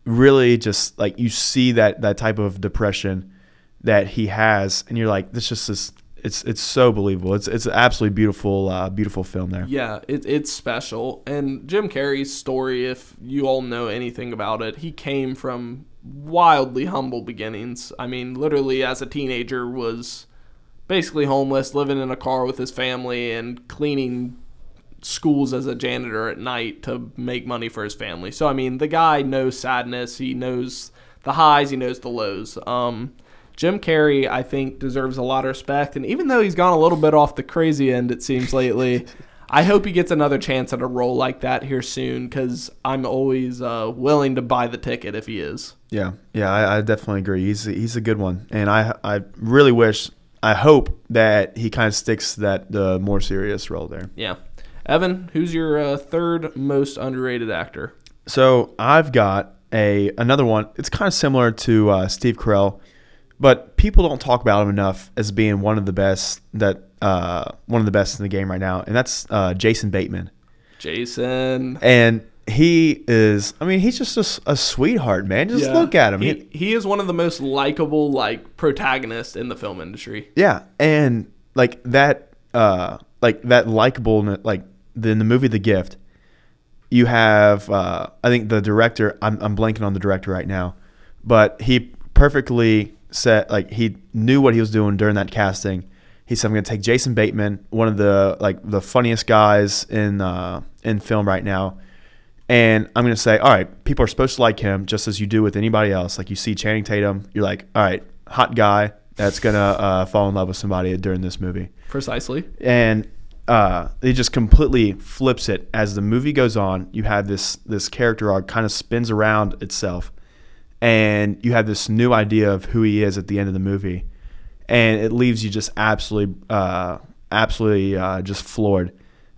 really just like you see that that type of depression that he has and you're like this just is it's it's so believable. It's it's an absolutely beautiful uh, beautiful film there. yeah, it, it's special. And Jim Carrey's story, if you all know anything about it, he came from wildly humble beginnings. I mean, literally as a teenager was basically homeless, living in a car with his family and cleaning schools as a janitor at night to make money for his family. So I mean, the guy knows sadness. He knows the highs. He knows the lows. Um, Jim Carrey, I think, deserves a lot of respect. And even though he's gone a little bit off the crazy end, it seems lately, I hope he gets another chance at a role like that here soon. Because I'm always uh, willing to buy the ticket if he is. Yeah, yeah, I, I definitely agree. He's he's a good one, and I I really wish, I hope that he kind of sticks that the more serious role there. Yeah. Evan, who's your uh, third most underrated actor? So I've got a another one. It's kind of similar to uh, Steve Carell, but people don't talk about him enough as being one of the best that uh, one of the best in the game right now, and that's uh, Jason Bateman. Jason. And he is, I mean, he's just a sweetheart, man. Just Yeah. look at him. He, he is one of the most likable like protagonists in the film industry. Yeah, and like that, uh, like that likable, like in the movie The Gift, you have, uh, I think the director. I'm I'm blanking on the director right now, but he perfectly set like he knew what he was doing during that casting. He said, "I'm going to take Jason Bateman, one of the like the funniest guys in uh, in film right now." And I'm going to say, all right, people are supposed to like him just as you do with anybody else. Like you see Channing Tatum, you're like, all right, hot guy that's going to uh, fall in love with somebody during this movie. Precisely. And uh, it just completely flips it as the movie goes on. You have this this character arc kind of spins around itself, and you have this new idea of who he is at the end of the movie, and it leaves you just absolutely, uh, absolutely uh, just floored,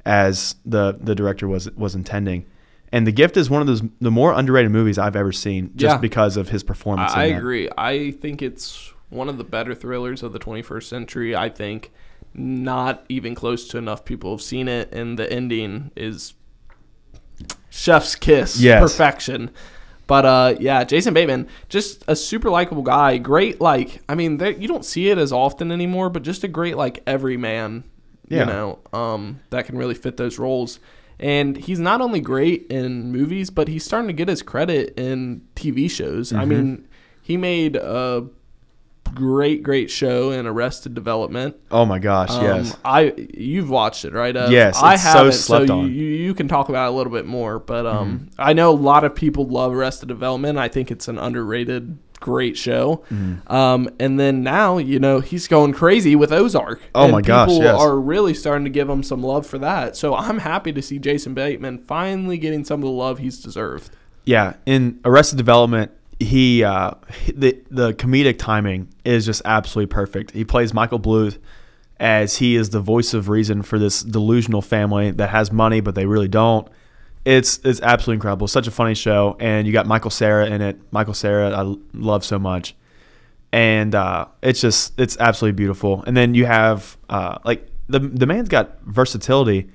as the the director was was intending. And The Gift is one of those the more underrated movies I've ever seen, just Yeah. because of his performance. I, I agree. I think it's one of the better thrillers of the 21st century. I think not even close to enough people have seen it, and the ending is chef's kiss, Yes. perfection. But uh, yeah, Jason Bateman, just a super likable guy. Great, like I mean, there, you don't see it as often anymore, but just a great like everyman, Yeah. you know, um, that can really fit those roles. And he's not only great in movies, but he's starting to get his credit in TV shows. Mm-hmm. I mean, he made a great, great show in Arrested Development. Oh my gosh, Um, yes. I you've watched it, right? Ev? Yes, I it's so haven't. slept so on. You, you can talk about it a little bit more, but um, I know a lot of people love Arrested Development. I think it's an underrated, great show. Mm-hmm. Um, and then now, you know, he's going crazy with Ozark. Oh my gosh, People yes. are really starting to give him some love for that. So I'm happy to see Jason Bateman finally getting some of the love he's deserved. Yeah, in Arrested Development, he uh, the the comedic timing is just absolutely perfect. He plays Michael Bluth as he is the voice of reason for this delusional family that has money but they really don't. It's it's absolutely incredible. Such a funny show, and you got Michael Cera in it. Michael Cera, I love so much, and uh, it's just it's absolutely beautiful. And then you have uh, like the the man's got versatility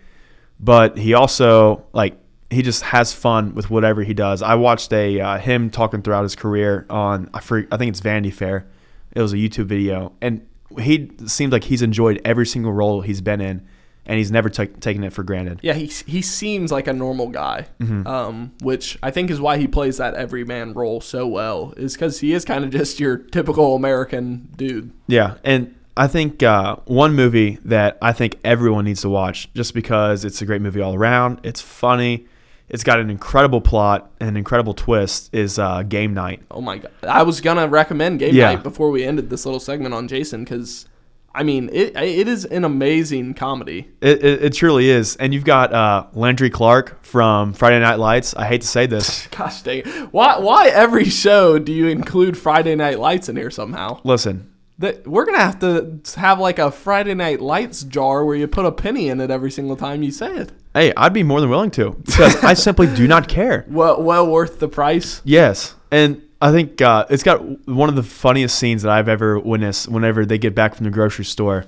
but he also like he just has fun with whatever he does. I watched a uh, him talking throughout his career on I I think it's Vanity Fair. It was a YouTube video, and he seems like he's enjoyed every single role he's been in, and he's never ta- taken it for granted. Yeah, he he seems like a normal guy, Mm-hmm. um, which I think is why he plays that everyman role so well. Is because he is kind of just your typical American dude. Yeah, and I think uh, one movie that I think everyone needs to watch, just because it's a great movie all around. It's funny. It's got an incredible plot and an incredible twist. Is uh, Game Night. Oh my god! I was gonna recommend Game Yeah. Night before we ended this little segment on Jason because, I mean, it it is an amazing comedy. It, it, it truly is. And you've got uh, Landry Clark from Friday Night Lights. I hate to say this. Gosh dang! it. Why why every show do you include Friday Night Lights in here somehow? Listen, That we're gonna have to have like a Friday Night Lights jar where you put a penny in it every single time you say it. Hey, I'd be more than willing to because I simply do not care. Well, well worth the price. Yes. And I think uh, it's got one of the funniest scenes that I've ever witnessed whenever they get back from the grocery store.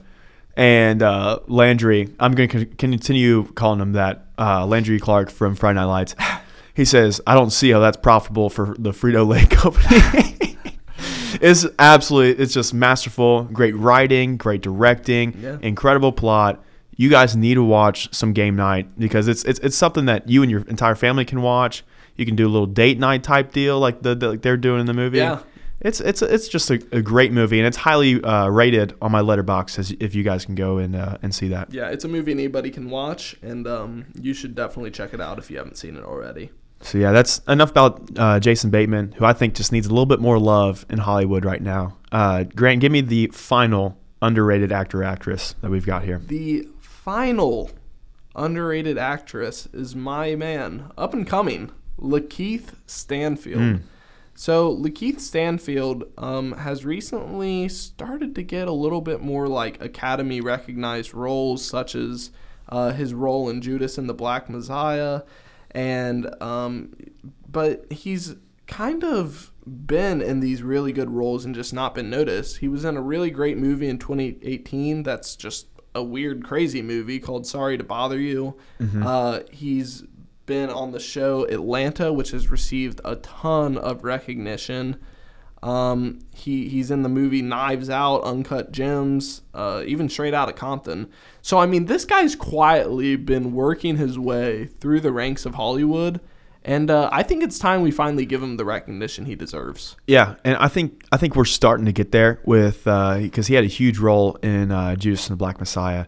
And uh, Landry, I'm going to continue calling him that, uh, Landry Clark from Friday Night Lights. He says, I don't see how that's profitable for the Frito Lay company. it's absolutely, it's just masterful. Great writing, great directing, Yeah. incredible plot. You guys need to watch some game night because it's, it's it's something that you and your entire family can watch. You can do a little date night type deal like the, the like they're doing in the movie. Yeah. It's it's it's just a, a great movie and it's highly uh, rated on my letterboxd as if you guys can go and uh, and see that. Yeah, it's a movie anybody can watch, and um, you should definitely check it out if you haven't seen it already. So yeah, that's enough about uh, Jason Bateman, who I think just needs a little bit more love in Hollywood right now. Uh, Grant, give me the final underrated actor actress that we've got here. The final underrated actress is my man, up and coming, Lakeith Stanfield. So Lakeith Stanfield um, has recently started to get a little bit more like Academy recognized roles, such as uh, his role in Judas and the Black Messiah, and um, but he's kind of been in these really good roles and just not been noticed. He was in a really great movie in 2018 that's just a weird, crazy movie called Sorry to Bother You. Uh, he's been on the show Atlanta, which has received a ton of recognition. Um, he he's in the movie Knives Out, Uncut Gems, uh, even Straight Outta Compton. So I mean, this guy's quietly been working his way through the ranks of Hollywood, and uh, I think it's time we finally give him the recognition he deserves. Yeah, and I think I think we're starting to get there with because he had a huge role in uh, Judas and the Black Messiah.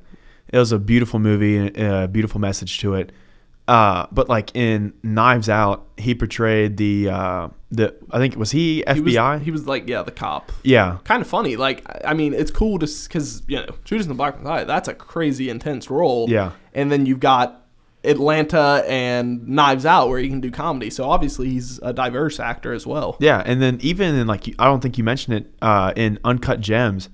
It was a beautiful movie, and a beautiful message to it. Uh, but like in Knives Out, he portrayed the uh, the I think was he He was, FBI? he was like, yeah, the cop. yeah, Kind of funny. Like, I mean, it's cool to because you know, Judas and the Black Messiah. That's a crazy intense role. Yeah. And then you've got Atlanta and Knives Out, where he can do comedy. So obviously, he's a diverse actor as well. Yeah, and then even in like I don't think you mentioned it uh, in Uncut Gems,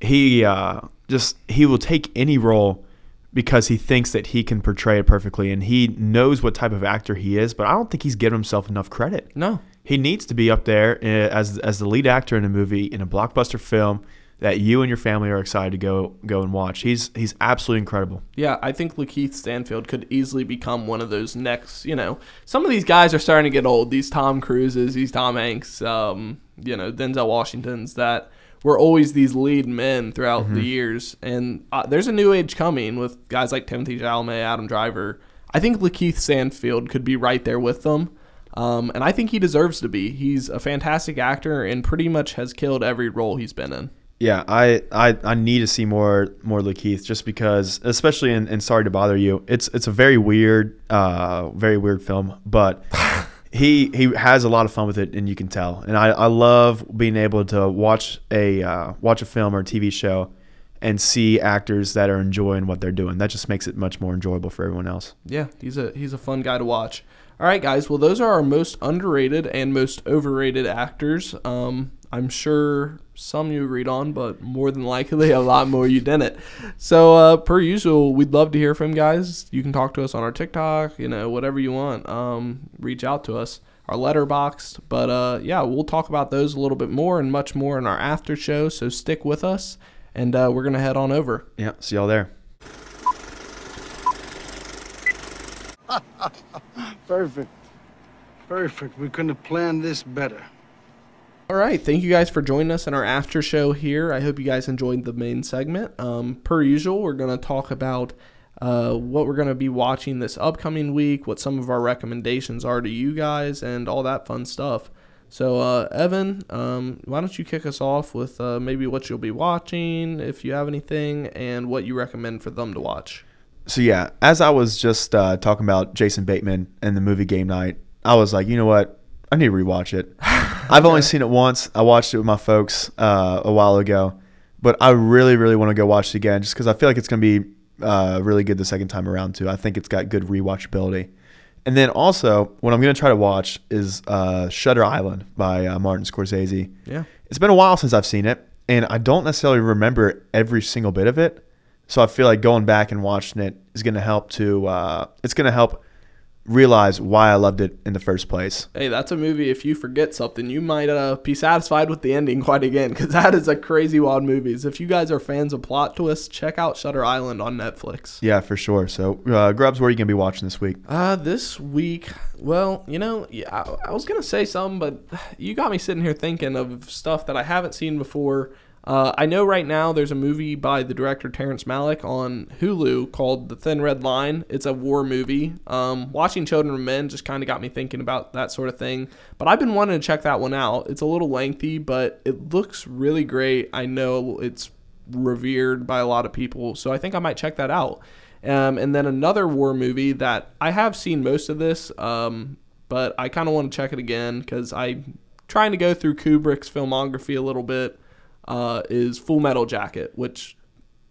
he uh, just he will take any role because he thinks that he can portray it perfectly, and he knows what type of actor he is. But I don't think he's given himself enough credit. No. He needs to be up there uh, as as the lead actor in a movie in a blockbuster film that you and your family are excited to go go and watch. He's he's absolutely incredible. Yeah, I think Lakeith Stanfield could easily become one of those next. You know, some of these guys are starting to get old. These Tom Cruises, these Tom Hanks, um, you know, Denzel Washingtons that were always these lead men throughout the years. And uh, there's a new age coming with guys like Timothy Chalamet, Adam Driver. I think Lakeith Stanfield could be right there with them. Um, and I think he deserves to be. He's a fantastic actor and pretty much has killed every role he's been in. Yeah, I, I, I need to see more more Lakeith just because, especially in, in Sorry to Bother You, it's it's a very weird, uh, very weird film. But he he has a lot of fun with it, and you can tell. And I, I love being able to watch a uh, watch a film or a TV show and see actors that are enjoying what they're doing. That just makes it much more enjoyable for everyone else. Yeah, he's a he's a fun guy to watch. All right, guys. Well, those are our most underrated and most overrated actors. Um, I'm sure some you agreed on, but more than likely a lot more you didn't. So, uh, per usual, we'd love to hear from guys. You can talk to us on our TikTok, you know, whatever you want. Um, reach out to us, our letterboxd. But uh, yeah, we'll talk about those a little bit more and much more in our after show. So stick with us, and uh, we're gonna head on over. Yeah, see y'all there. Perfect. Perfect. We couldn't have planned this better. All right, thank you guys for joining us in our after show here. I hope you guys enjoyed the main segment. Um, per usual, we're going to talk about uh, what we're going to be watching this upcoming week, what some of our recommendations are to you guys, and all that fun stuff. So, uh, Evan, um, why don't you kick us off with uh, maybe what you'll be watching, if you have anything, and what you recommend for them to watch? So yeah, as I was just uh, talking about Jason Bateman and the movie Game Night, I was like, you know what? I need to rewatch it. I've only seen it once. I watched it with my folks uh, a while ago, but I really, really want to go watch it again just because I feel like it's going to be uh, really good the second time around too. I think it's got good rewatchability. And then also, what I'm going to try to watch is uh, Shutter Island by uh, Martin Scorsese. Yeah. It's been a while since I've seen it, and I don't necessarily remember every single bit of it. So I feel like going back and watching it is going to help to. Uh, it's going to help realize why I loved it in the first place. Hey, that's a movie. If you forget something, you might uh, be satisfied with the ending quite again because that is a crazy wild movie. If you guys are fans of plot twists, check out Shutter Island on Netflix. Yeah, for sure. So, uh, Grubbs, where are you going to be watching this week? Uh, this week, well, you know, yeah, I, I was gonna say some, but you got me sitting here thinking of stuff that I haven't seen before. Uh, I know right now there's a movie by the director Terrence Malick on Hulu called The Thin Red Line. It's a war movie. Um, watching Children of Men just kind of got me thinking about that sort of thing. But I've been wanting to check that one out. It's a little lengthy, but it looks really great. I know it's revered by a lot of people, so I think I might check that out. Um, and then another war movie that I have seen most of this, um, but I kind of want to check it again because I'm trying to go through Kubrick's filmography a little bit uh, is Full Metal Jacket, which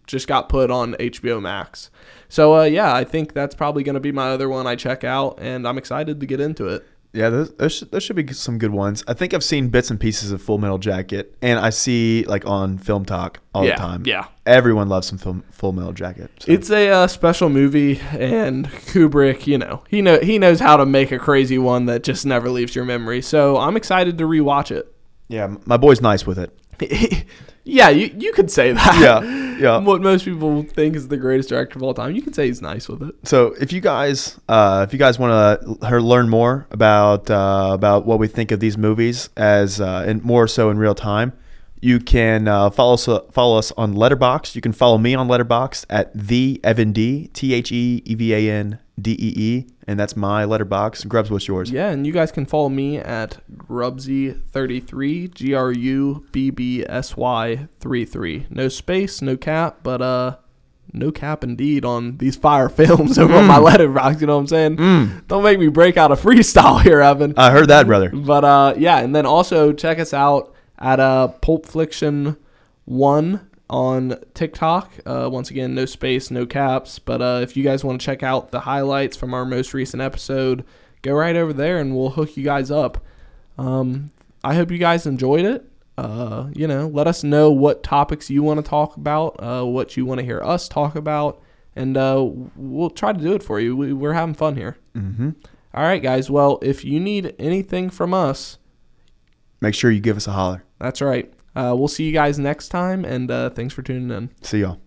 just got put on HBO Max. So uh, yeah, I think that's probably going to be my other one I check out, and I'm excited to get into it. Yeah, those, those, should, those should be some good ones. I think I've seen bits and pieces of Full Metal Jacket, and I see like on Film Talk all Yeah, the time. yeah. everyone loves some film, Full Metal Jacket. So. It's a uh, special movie, and Kubrick, you know, he know he knows how to make a crazy one that just never leaves your memory. So I'm excited to rewatch it. yeah, my boy's nice with it. yeah, you you could say that. Yeah, yeah. What most people think is the greatest director of all time, you could say he's nice with it. So if you guys, uh, if you guys want to learn more about uh, about what we think of these movies as uh, and more so in real time, you can uh, follow us follow us on Letterboxd. You can follow me on Letterboxd at the Evan D T H E E V A N D E E, and that's my Letterboxd. Grubbs, what's yours? Yeah, and you guys can follow me at Grubbsy33, G R U B B S Y 33. No space, no cap, but uh no cap indeed on these fire films over on my letterboxd, you know what I'm saying? Don't make me break out a freestyle here, Evan. I heard that, brother. But uh, yeah, and then also check us out at uh, Pulp Fiction One on TikTok. Uh, once again, no space, no caps. But uh, if you guys want to check out the highlights from our most recent episode, go right over there and we'll hook you guys up. Um, I hope you guys enjoyed it. Uh, you know, let us know what topics you want to talk about, uh, what you want to hear us talk about, and uh, we'll try to do it for you. We, we're having fun here. Mm-hmm. All right, guys. Well, if you need anything from us, Make sure you give us a holler. that's right. Uh, we'll see you guys next time, and uh, thanks for tuning in. See y'all.